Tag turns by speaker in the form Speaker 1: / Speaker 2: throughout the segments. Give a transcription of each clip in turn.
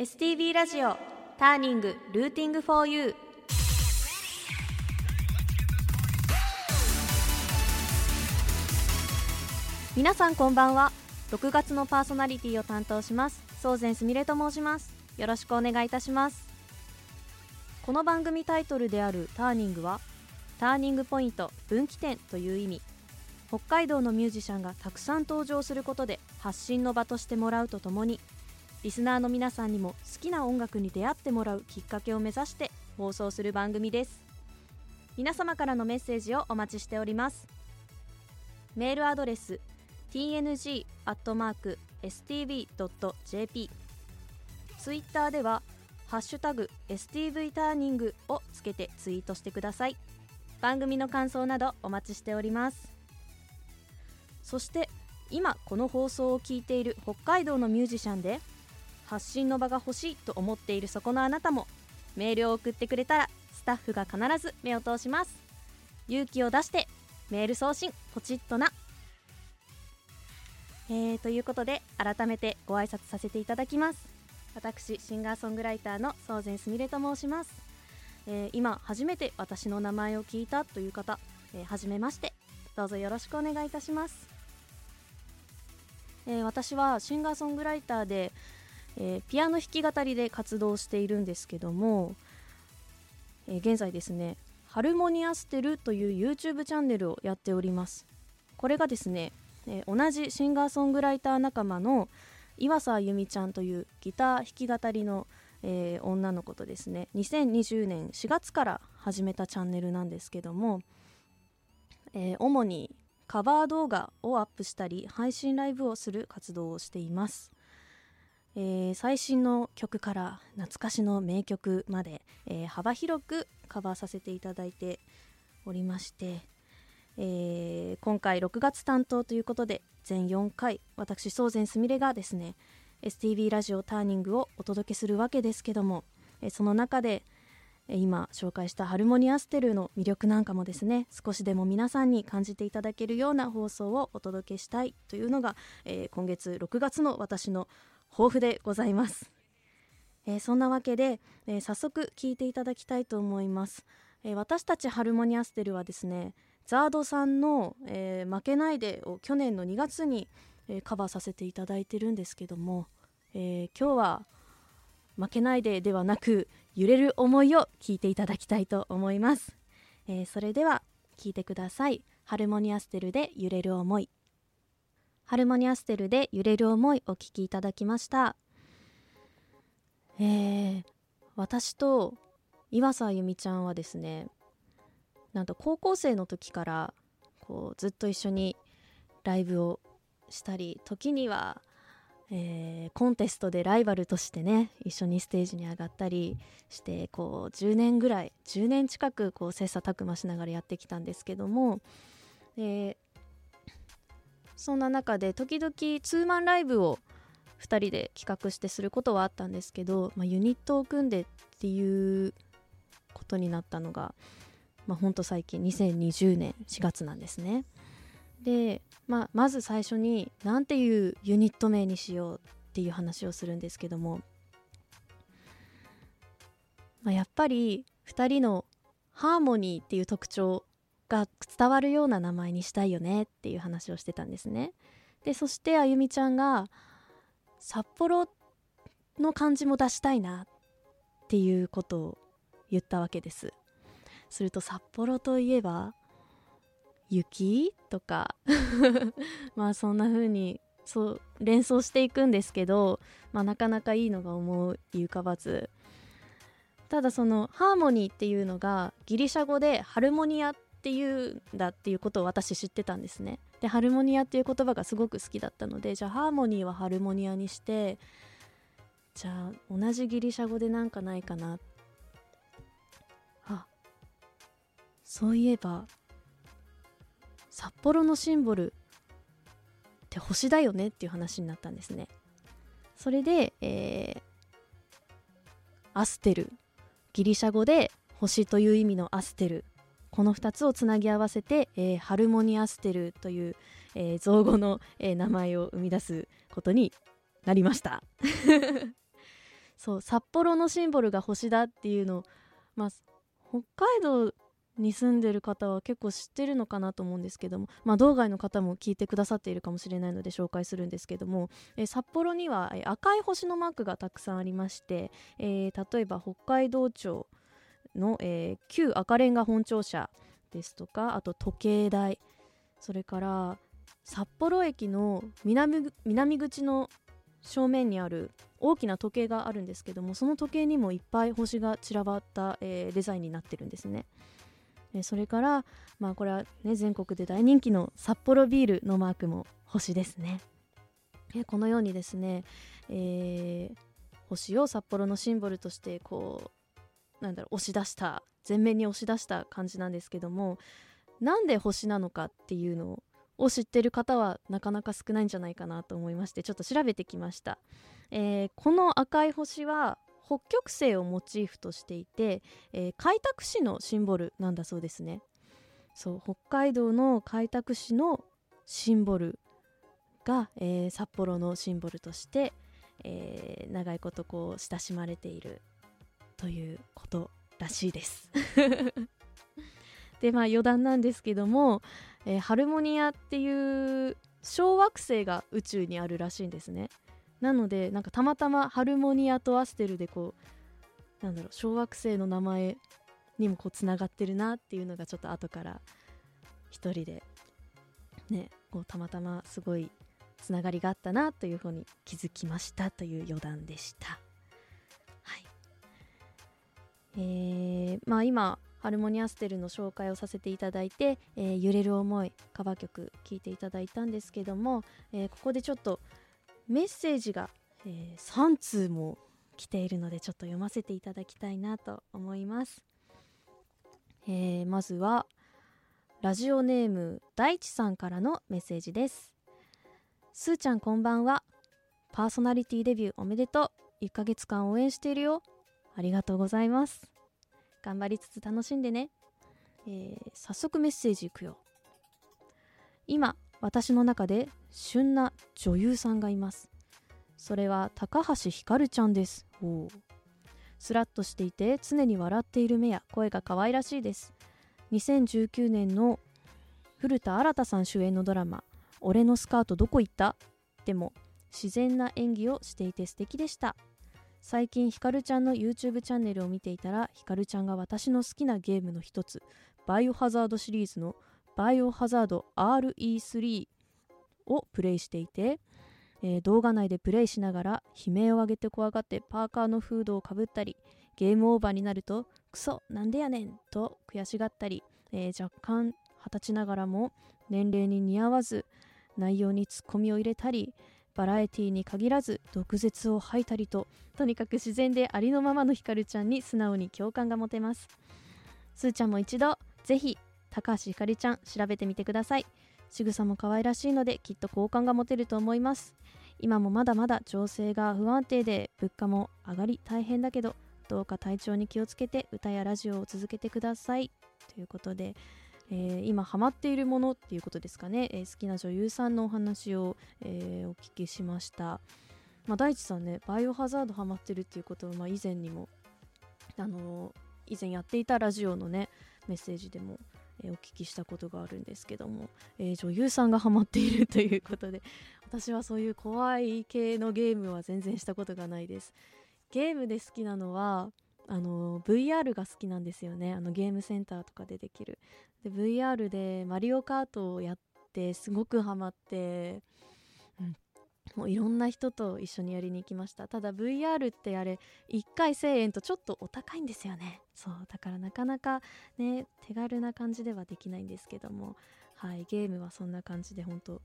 Speaker 1: STV ラジオターニングルーティングフォーユー皆さんこんばんは。6月のパーソナリティを担当します。宗善すみれと申します。よろしくお願いいたします。この番組タイトルであるターニングはターニングポイント分岐点という意味。北海道のミュージシャンがたくさん登場することで発信の場としてもらうとともにリスナーの皆さんにも好きな音楽に出会ってもらうきっかけを目指して放送する番組です。皆様からのメッセージをお待ちしております。メールアドレス tng.stv.jp ツイッターでは「ハッシュタグ #STV ターニング」をつけてツイートしてください。番組の感想などお待ちしております。そして今この放送を聞いている北海道のミュージシャンで発信の場が欲しいと思っているそこのあなたもメールを送ってくれたらスタッフが必ず目を通します。勇気を出してメール送信ポチッとな。えー、ということで改めてご挨拶させていただきます。私シンガーソングライターの宗善すみれと申します、えー、今初めて私の名前を聞いたという方、えー、初めまして。どうぞよろしくお願いいたします、えー、私はシンガーソングライターで、えー、ピアノ弾き語りで活動しているんですけども、えー、現在ですねハルモニアステルという YouTube チャンネルをやっております。これがですねえー、同じシンガーソングライター仲間の岩佐由美ちゃんというギター弾き語りの、えー、女の子とですね2020年4月から始めたチャンネルなんですけども、えー、主にカバー動画をアップしたり配信ライブをする活動をしています、えー、最新の曲から懐かしの名曲まで、えー、幅広くカバーさせていただいておりましてえー、今回6月担当ということで全4回私宗善すみれがですね STV ラジオターニングをお届けするわけですけども、え、その中で今紹介したハルモニアステルの魅力なんかもですね少しでも皆さんに感じていただけるような放送をお届けしたいというのが、え、今月6月の私の抱負でございます、えー、そんなわけで、えー、早速聞いていただきたいと思います、え私たちハルモニアステルはですねザードさんの、えー、負けないで」を去年の2月に、えー、カバーさせていただいてるんですけども、えー、今日は「負けないで」ではなく「揺れる思い」を聞いていただきたいと思います、えそれでは聞いてください。ハルモニアステルで揺れる思い。ハルモニアステルで揺れる思いお聞きいただきました。えー、私と岩佐由美ちゃんはですねなんと高校生の時からこうずっと一緒にライブをしたり時には、えー、コンテストでライバルとしてね一緒にステージに上がったりしてこう10年ぐらい10年近くこう切磋琢磨しながらやってきたんですけども、えー、そんな中で時々ツーマンライブを2人で企画してすることはあったんですけど、まあ、ユニットを組んでっていうことになったのがまあ、ほんと最近2020年4月なんですね。で、まあ、まず最初に何ていうユニット名にしようっていう話をするんですけども、まあ、やっぱり2人のハーモニーっていう特徴が伝わるような名前にしたいよねっていう話をしてたんですね。でそしてあゆみちゃんが札幌の感じも出したいなっていうことを言ったわけです。すると札幌といえば雪とか まあそんな風にそう連想していくんですけど、まあ、なかなかいいのが思い浮かばずただそのハーモニーっていうのがギリシャ語でハルモニアっっていうんだっていうことを私知ってたんですね。でハルモニアっていう言葉がすごく好きだったのでじゃあハーモニーはハルモニアにしてじゃあ同じギリシャ語でなんかないかな。っそういえば札幌のシンボルって星だよねっていう話になったんですね。それで、えー、アステル。ギリシャ語で星という意味のアステル。この2つをつなぎ合わせて、えー、ハルモニアステルという、えー、造語の、えー、名前を生み出すことになりました。そう札幌のシンボルが星だっていうのまあ北海道に住んでる方は結構知ってるのかなと思うんですけども、まあ、道外の方も聞いてくださっているかもしれないので紹介するんですけども、えー、札幌には、えー、赤い星のマークがたくさんありまして、えー、例えば北海道庁の、え旧赤レンガ本庁舎ですとかあと時計台それから札幌駅の南南口の正面にある大きな時計があるんですけどもその時計にもいっぱい星が散らばった、えー、デザインになってるんですね。それから、まあ、これは、ね、全国で大人気の札幌ビールのマークも星ですね。このようにですね、えー、星を札幌のシンボルとしてこうなんだろう押し出した前面に押し出した感じなんですけどもなんで星なのかっていうのを知ってる方はなかなか少ないんじゃないかなと思いましてちょっと調べてきました、えー、この赤い星は北極星をモチーフとしていて、えー、開拓使のシンボルなんだそうですね。そう北海道の開拓使のシンボルが、えー、札幌のシンボルとして、えー、長いことこう親しまれているということらしいです でまあ余談なんですけども、えー、ハルモニアっていう小惑星が宇宙にあるらしいんですねなのでなんかたまたまハルモニアとアステルでこうなんだろう小惑星の名前にもこうつながってるなっていうのがちょっと後から一人でねこうたまたますごいつながりがあったなというふうに気づきましたという余談でした。えー、まあ今ハルモニアステルの紹介をさせていただいて「えー、揺れる思い」カバー曲聴いていただいたんですけども、えー、ここでちょっとメッセージが、えー、3通も来ているのでちょっと読ませていただきたいなと思います、え、まずはラジオネーム大地さんからのメッセージです。すーちゃんこんばんは。パーソナリティデビューおめでとう。1ヶ月間応援しているよ。ありがとうございます。頑張りつつ楽しんでね、えー、早速メッセージいくよ。今私の中で旬な女優さんがいます。それは高橋ひかるちゃんです。おスラッとしていて常に笑っている目や声が可愛らしいです。2019年の古田新太さん主演のドラマ「俺のスカートどこ行った?」でも自然な演技をしていて素敵でした。最近ひかるちゃんの YouTube チャンネルを見ていたらひかるちゃんが私の好きなゲームの一つバイオハザードシリーズのバイオハザード RE3 をプレイしていて、えー、動画内でプレイしながら悲鳴を上げて怖がってパーカーのフードをかぶったりゲームオーバーになるとクソなんでやねんと悔しがったり、えー、若干二十歳ながらも年齢に似合わず内容にツッコミを入れたりバラエティに限らず毒舌を吐いたりととにかく自然でありのままのひかるちゃんに素直に共感が持てます。すーちゃんも一度ぜひ高橋ひかりちゃん調べてみてください。仕草も可愛らしいのできっと好感が持てると思います。今もまだまだ情勢が不安定で物価も上がり大変だけどどうか体調に気をつけて歌やラジオを続けてください。ということで、えー、今ハマっているものっていうことですかね、えー、好きな女優さんのお話を、えー、お聞きしました、まあ、大地さんねバイオハザードハマってるっていうことを、まあ、以前にもあの以前やっていたラジオのねメッセージでもえお聞きしたことがあるんですけども、え、女優さんがハマっているということで私はそういう怖い系のゲームは全然したことがないです。ゲームで好きなのはあの VR が好きなんですよね。あのゲームセンターとかでできる。で VR でマリオカートをやってすごくハマって、うん、もういろんな人と一緒にやりに行きました。ただ VR ってあれ1回1000円とちょっとお高いんですよね。そうだからなかなかね手軽な感じではできないんですけども。はいゲームはそんな感じで本当うん。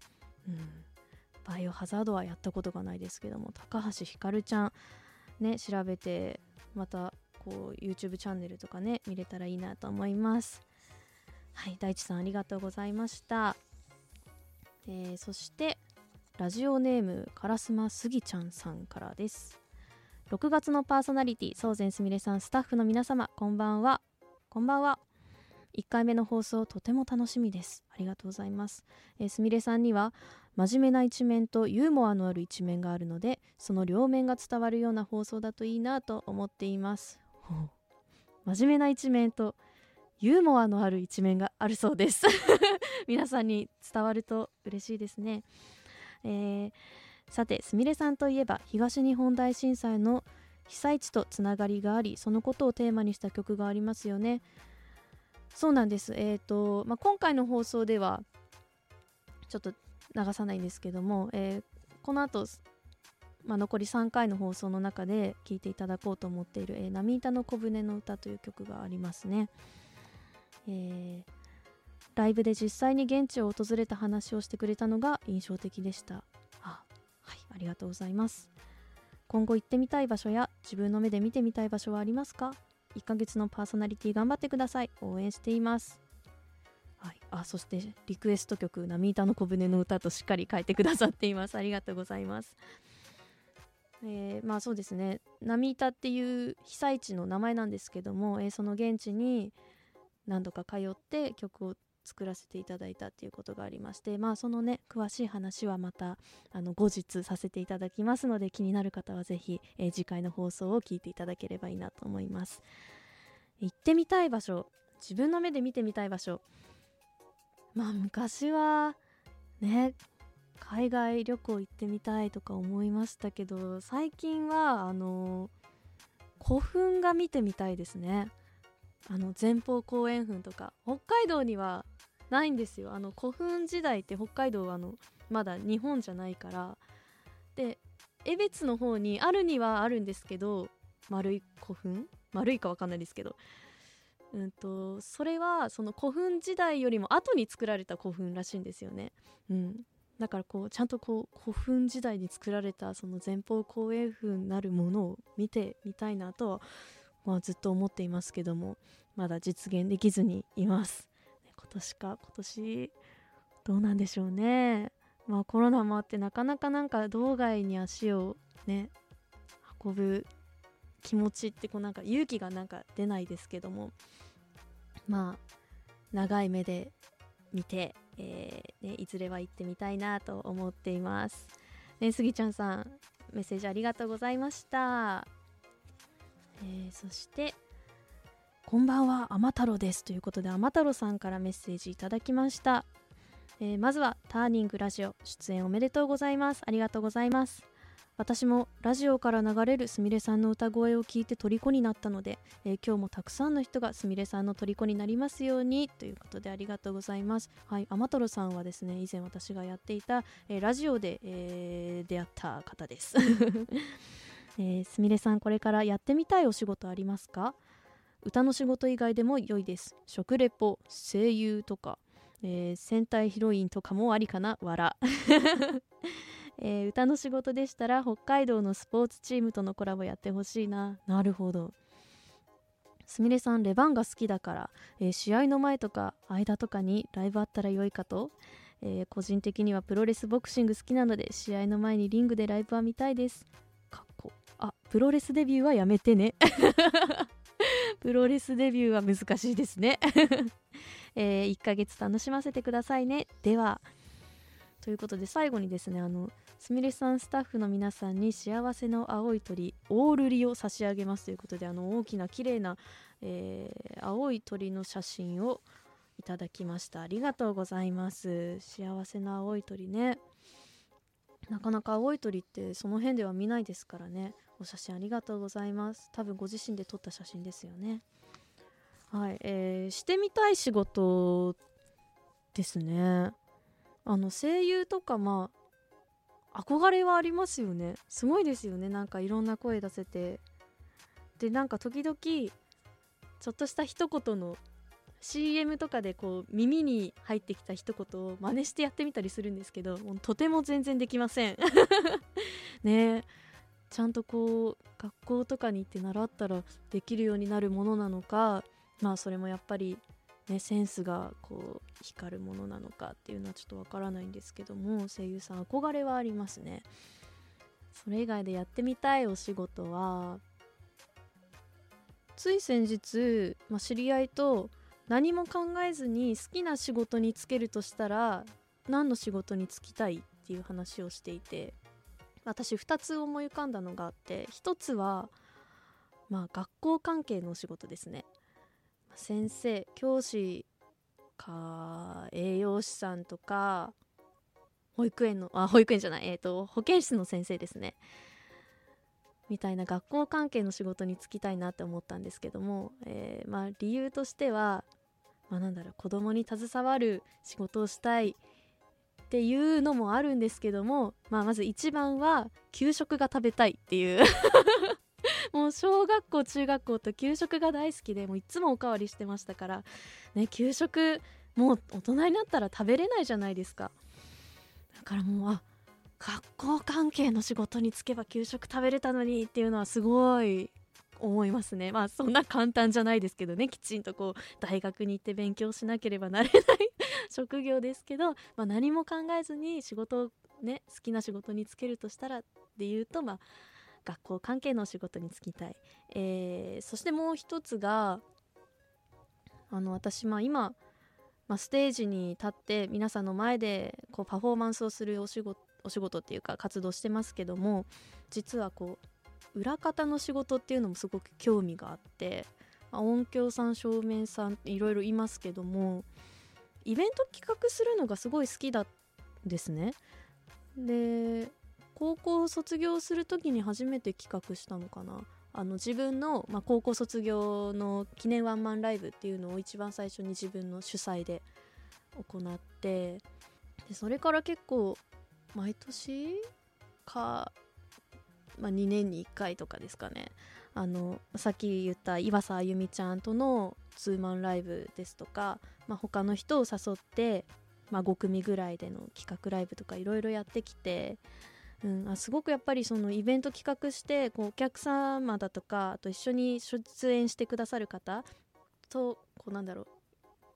Speaker 1: バイオハザードはやったことがないですけども。高橋ひかるちゃんね調べてまたこう YouTube チャンネルとかね見れたらいいなと思います。はい大地さんありがとうございました、えー、そしてラジオネーム烏丸すぎちゃんさんからです。6月のパーソナリティ宗善すみれさんスタッフの皆様こんばんは。こんばんは。1回目の放送とても楽しみです。ありがとうございます。すみれさんには真面目な一面とユーモアのある一面があるのでその両面が伝わるような放送だといいなと思っています。真面目な一面とユーモアのある一面があるそうです。皆さんに伝わると嬉しいですね、えー、さてすみれさんといえば東日本大震災の被災地とつながりがありそのことをテーマにした曲がありますよね。そうなんです。えっ、ー、と、まあ、今回の放送ではちょっと流さないんですけども、えー、この後まあ、残り3回の放送の中で聴いていただこうと思っている「えー、波板の小舟の歌」という曲がありますね、えー、ライブで実際に現地を訪れた話をしてくれたのが印象的でした。あはいありがとうございます。今後行ってみたい場所や自分の目で見てみたい場所はありますか？1ヶ月のパーソナリティ頑張ってください。応援しています。はい、あそしてリクエスト曲「波板の小舟の歌」としっかり書いてくださっています。ありがとうございます。えー、まあそうですね。波板っていう被災地の名前なんですけども、えー、その現地に何度か通って曲を作らせていただいたっていうことがありましてまあそのね詳しい話はまたあの後日させていただきますので気になる方は是非、えー、次回の放送を聞いていただければいいなと思います。行ってみたい場所自分の目で見てみたい場所。まあ昔はね海外旅行行ってみたいとか思いましたけど最近はあの古墳が見てみたいですね。あの前方後円墳とか。北海道にはないんですよ。あの古墳時代って北海道はあのまだ日本じゃないから。で江別の方にあるにはあるんですけど丸い古墳？丸いか分かんないですけど。うんとそれはその古墳時代よりも後に作られた古墳らしいんですよね。うん、だからこうちゃんとこう古墳時代に作られたその前方後円墳なるものを見てみたいなとは、まあ、ずっと思っていますけどもまだ実現できずにいます。今年か？今年どうなんでしょうね。まあコロナもあってなかなかなんか道外に足をね運ぶ気持ちってこうなんか勇気がなんか出ないですけどもまあ長い目で見てえー、ね、いずれは行ってみたいなと思っています。ね、スギちゃんさん、メッセージありがとうございました。えー、そして、こんばんは、天太郎です。ということで、天太郎さんからメッセージいただきました。えー、まずは、ターニングラジオ、出演おめでとうございます。ありがとうございます。私もラジオから流れるすみれさんの歌声を聞いて虜になったので、えー、今日もたくさんの人がすみれさんの虜になりますようにということでありがとうございます。はいアマトロさんはですね以前私がやっていた、えー、ラジオで、えー、出会った方です。えすみれさんこれからやってみたいお仕事ありますか？歌の仕事以外でも良いです。食レポ声優とか、えー、戦隊ヒロインとかもありかな？わら えー、歌の仕事でしたら北海道のスポーツチームとのコラボやってほしいな。なるほど。すみれさんレバンが好きだから、えー、試合の前とか間とかにライブあったら良いかと、えー、個人的にはプロレスボクシング好きなので試合の前にリングでライブは見たいです。かっこ。あプロレスデビューはやめてね。プロレスデビューは難しいですね。えー、1ヶ月楽しませてくださいね。ではということで最後にですねあのすみれさんスタッフの皆さんに幸せの青い鳥オールリを差し上げますということであの大きな綺麗な、えー、青い鳥の写真をいただきました。ありがとうございます。幸せな青い鳥ね。なかなか青い鳥ってその辺では見ないですからね。お写真ありがとうございます。多分ご自身で撮った写真ですよね。はい、えー、してみたい仕事ですね。あの声優とかまあ憧れはありますよね。すごいですよね。なんかいろんな声出せて。でなんか時々ちょっとした一言の CM とかでこう耳に入ってきた一言を真似してやってみたりするんですけどもうとても全然できません。ね。ちゃんとこう学校とかに行って習ったらできるようになるものなのかまあそれもやっぱりね、センスがこう光るものなのかっていうのはちょっとわからないんですけども声優さん憧れはありますね。それ以外でやってみたいお仕事はつい先日、まあ、知り合いと何も考えずに好きな仕事に就けるとしたら何の仕事に就きたいっていう話をしていて私2つ思い浮かんだのがあって1つはまあ学校関係のお仕事ですね。先生教師か栄養士さんとか保育園のあ保育園じゃないえっ、ー、と保健室の先生ですね。みたいな学校関係の仕事に就きたいなって思ったんですけども、えー、まあ理由としては、まあ、なんだろう子供に携わる仕事をしたいっていうのもあるんですけども、まあ、まず一番は給食が食べたいっていう。もう小学校中学校と給食が大好きでもういつもおかわりしてましたから。ね給食もう大人になったら食べれないじゃないですか。だからもうあ学校関係の仕事に就けば給食食べれたのにっていうのはすごい思いますね。まあそんな簡単じゃないですけどね。きちんとこう大学に行って勉強しなければなれない。職業ですけど、まあ、何も考えずに仕事をね好きな仕事に就けるとしたらで言うとまあ学校関係の仕事に就きたい、えー、そしてもう一つがあの私まあ今、まあ、ステージに立って皆さんの前でこうパフォーマンスをするお仕事お仕事っていうか活動してますけども実はこう裏方の仕事っていうのもすごく興味があって、まあ、音響さん照明さんいろいろいますけどもイベント企画するのがすごい好きだですね。で高校を卒業する時に初めて企画したのかな？あの自分の、まあ、高校卒業の記念ワンマンライブっていうのを一番最初に自分の主催で行ってでそれから結構毎年か、まあ、2年に1回とかですかね。あのさっき言った岩佐あゆみちゃんとのツーマンライブですとか、まあ、他の人を誘って、まあ、5組ぐらいでの企画ライブとかいろいろやってきて、うん、あすごくやっぱりそのイベント企画してこうお客様だとかあと一緒に出演してくださる方とこうなんだろう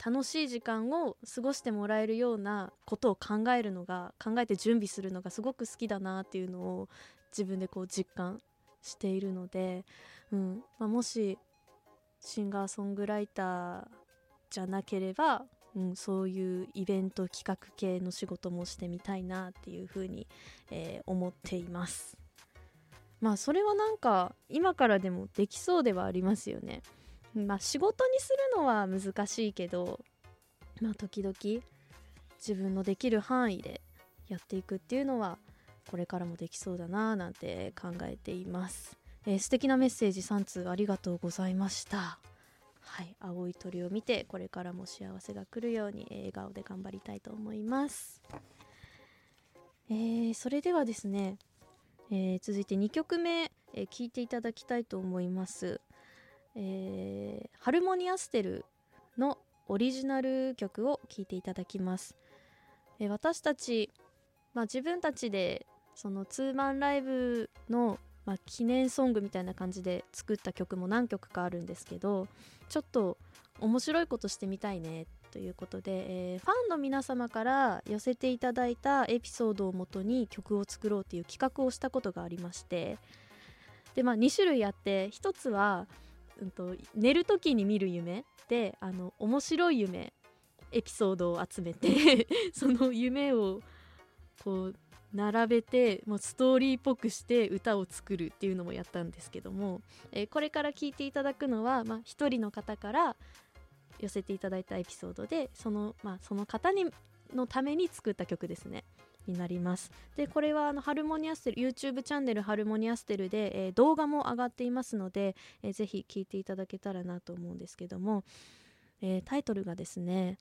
Speaker 1: 楽しい時間を過ごしてもらえるようなことを考えるのが考えて準備するのがすごく好きだなっていうのを自分でこう実感しているので、うんまあ、もしシンガーソングライターじゃなければ、うん、そういうイベント企画系の仕事もしてみたいなっていうふうに、えー、思っています。まあそれはなんか今からでもできそうではありますよね。まあ仕事にするのは難しいけどまあ時々自分のできる範囲でやっていくっていうのはこれからもできそうだななんて考えています、えー、素敵なメッセージ3通ありがとうございましたはい青い鳥を見てこれからも幸せが来るように笑顔で頑張りたいと思います。えー、それではですね、えー、続いて2曲目、え聴いていただきたいと思います。えー、ハルモニアステルのオリジナル曲を聴いていただきます、えー、私たち、まあ、自分たちでそのツーマンライブの、まあ、記念ソングみたいな感じで作った曲も何曲かあるんですけどちょっと面白いことしてみたいねということで、えー、ファンの皆様から寄せていただいたエピソードをもとに曲を作ろうという企画をしたことがありましてで、まあ、2種類あって1つはうんと、寝る時に見る夢であの面白い夢エピソードを集めて その夢をこう並べてもうストーリーっぽくして歌を作るっていうのもやったんですけども、えー、これから聞いていただくのは、まあ、1人の方から寄せていただいたエピソードでその,、まあ、その方にのために作った曲ですね。になりますでこれはあのハルモニアステル YouTube チャンネルハルモニアステルで、えー、動画も上がっていますので、えー、ぜひ聴いていただけたらなと思うんですけども、えー、タイトルがですね、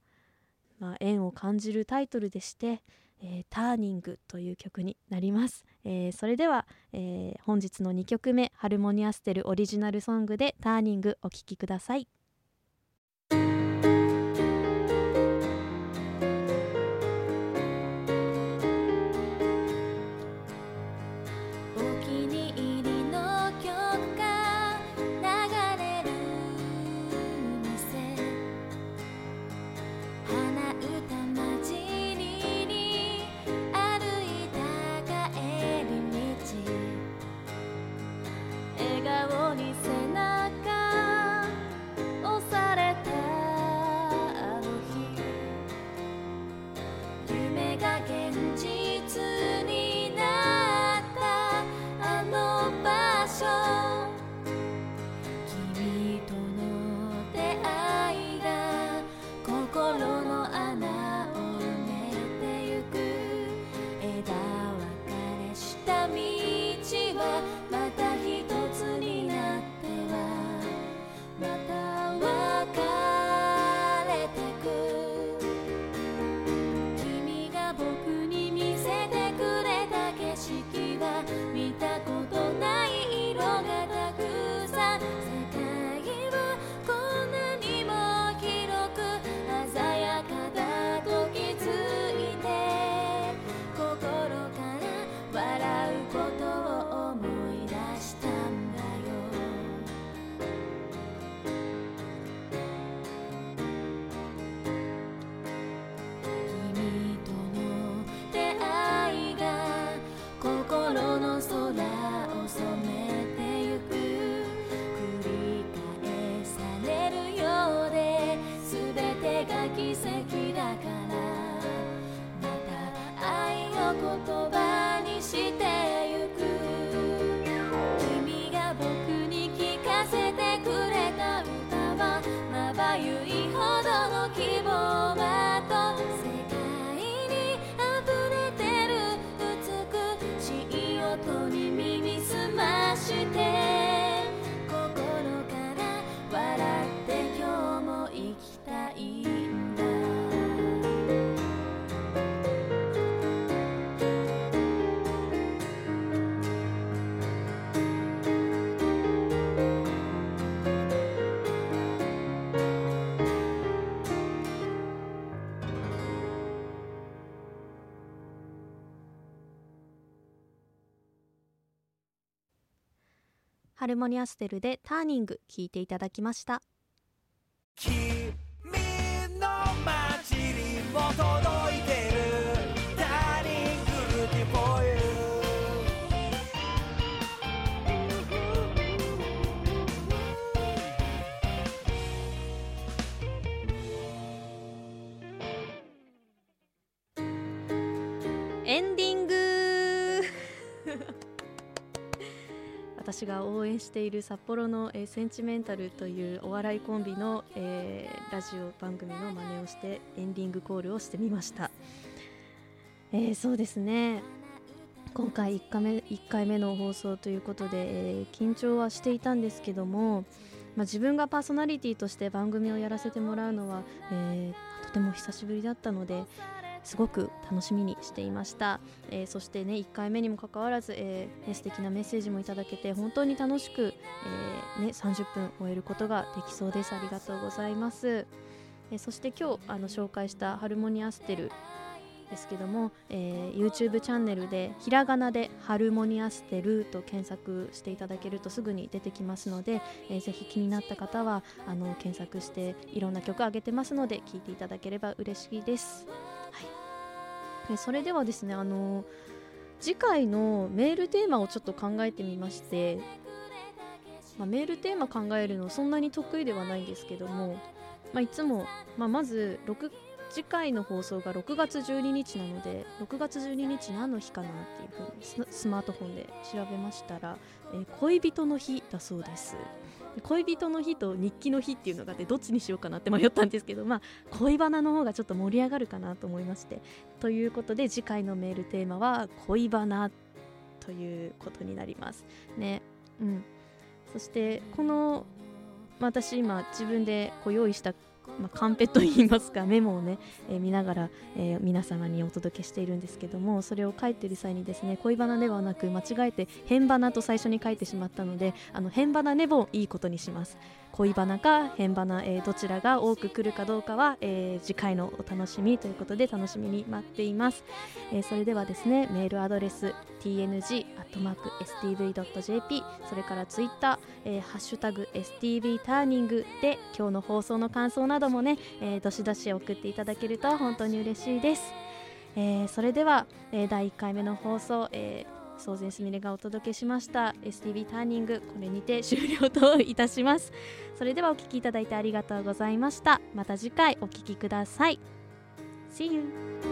Speaker 1: まあ、縁を感じるタイトルでして「えー、ターニング」という曲になります、えー、それでは、えー、本日の2曲目ハルモニアステルオリジナルソングで「ターニング」お聴きください。ルモニアステルでターニング聞いていただきました。
Speaker 2: 君の街にも届
Speaker 1: 私が応援している札幌の、えーセンチメンタルというお笑いコンビの、えーラジオ番組の真似をしてエンディングコールをしてみました、えーそうですね。今回1回目 ,1 回目の放送ということで、え緊張はしていたんですけども、まあ、自分がパーソナリティとして番組をやらせてもらうのは、えとても久しぶりだったのですごく楽しみにしていました、えーそしてね1回目にもかかわらず、えーね、素敵なメッセージもいただけて本当に楽しく、えーね、30分終えることができそうです。ありがとうございます、えそして今日あの紹介したハルモニアステルですけども、えー YouTube チャンネルでひらがなで「ハルモニアステル」と検索していただけるとすぐに出てきますので、えーぜひ気になった方はあの検索していろんな曲上げてますので聴いていただければ嬉しいです。えそれではですねあの次回のメールテーマをちょっと考えてみまして、まあ、メールテーマ考えるのそんなに得意ではないんですけども、まあ、いつも、まあ、まず6次回の放送が6月12日なので6月12日何の日かなっていうふうにスマートフォンで調べましたら、えー恋人の日だそうです。恋人の日と日記の日っていうのがあってどっちにしようかなって迷ったんですけどまあ恋バナの方がちょっと盛り上がるかなと思いまして。ということで次回のメールテーマは恋バナということになりますね。うん。そしてこの私今自分でこう用意したまあ、カンペといいますかメモをね、えー見ながら、えー皆様にお届けしているんですけどもそれを書いてる際にですね恋バナではなく間違えて変バナと最初に書いてしまったのであの変バナねもいいことにします。恋バナか変バナ、えーどちらが多く来るかどうかは、え次回のお楽しみということで楽しみに待っています、えそれではですねメールアドレス tng.stv.jp それからツイッター、えーハッシュタグ STV ターニングで今日の放送の感想などもね、えーどしどし送っていただけると本当に嬉しいです、えーそれでは、えー第1回目の放送、えー総前すみれがお届けしました STV ターニングこれにて終了といたします。それではお聞きいただいてありがとうございました。また次回お聞きください。See you!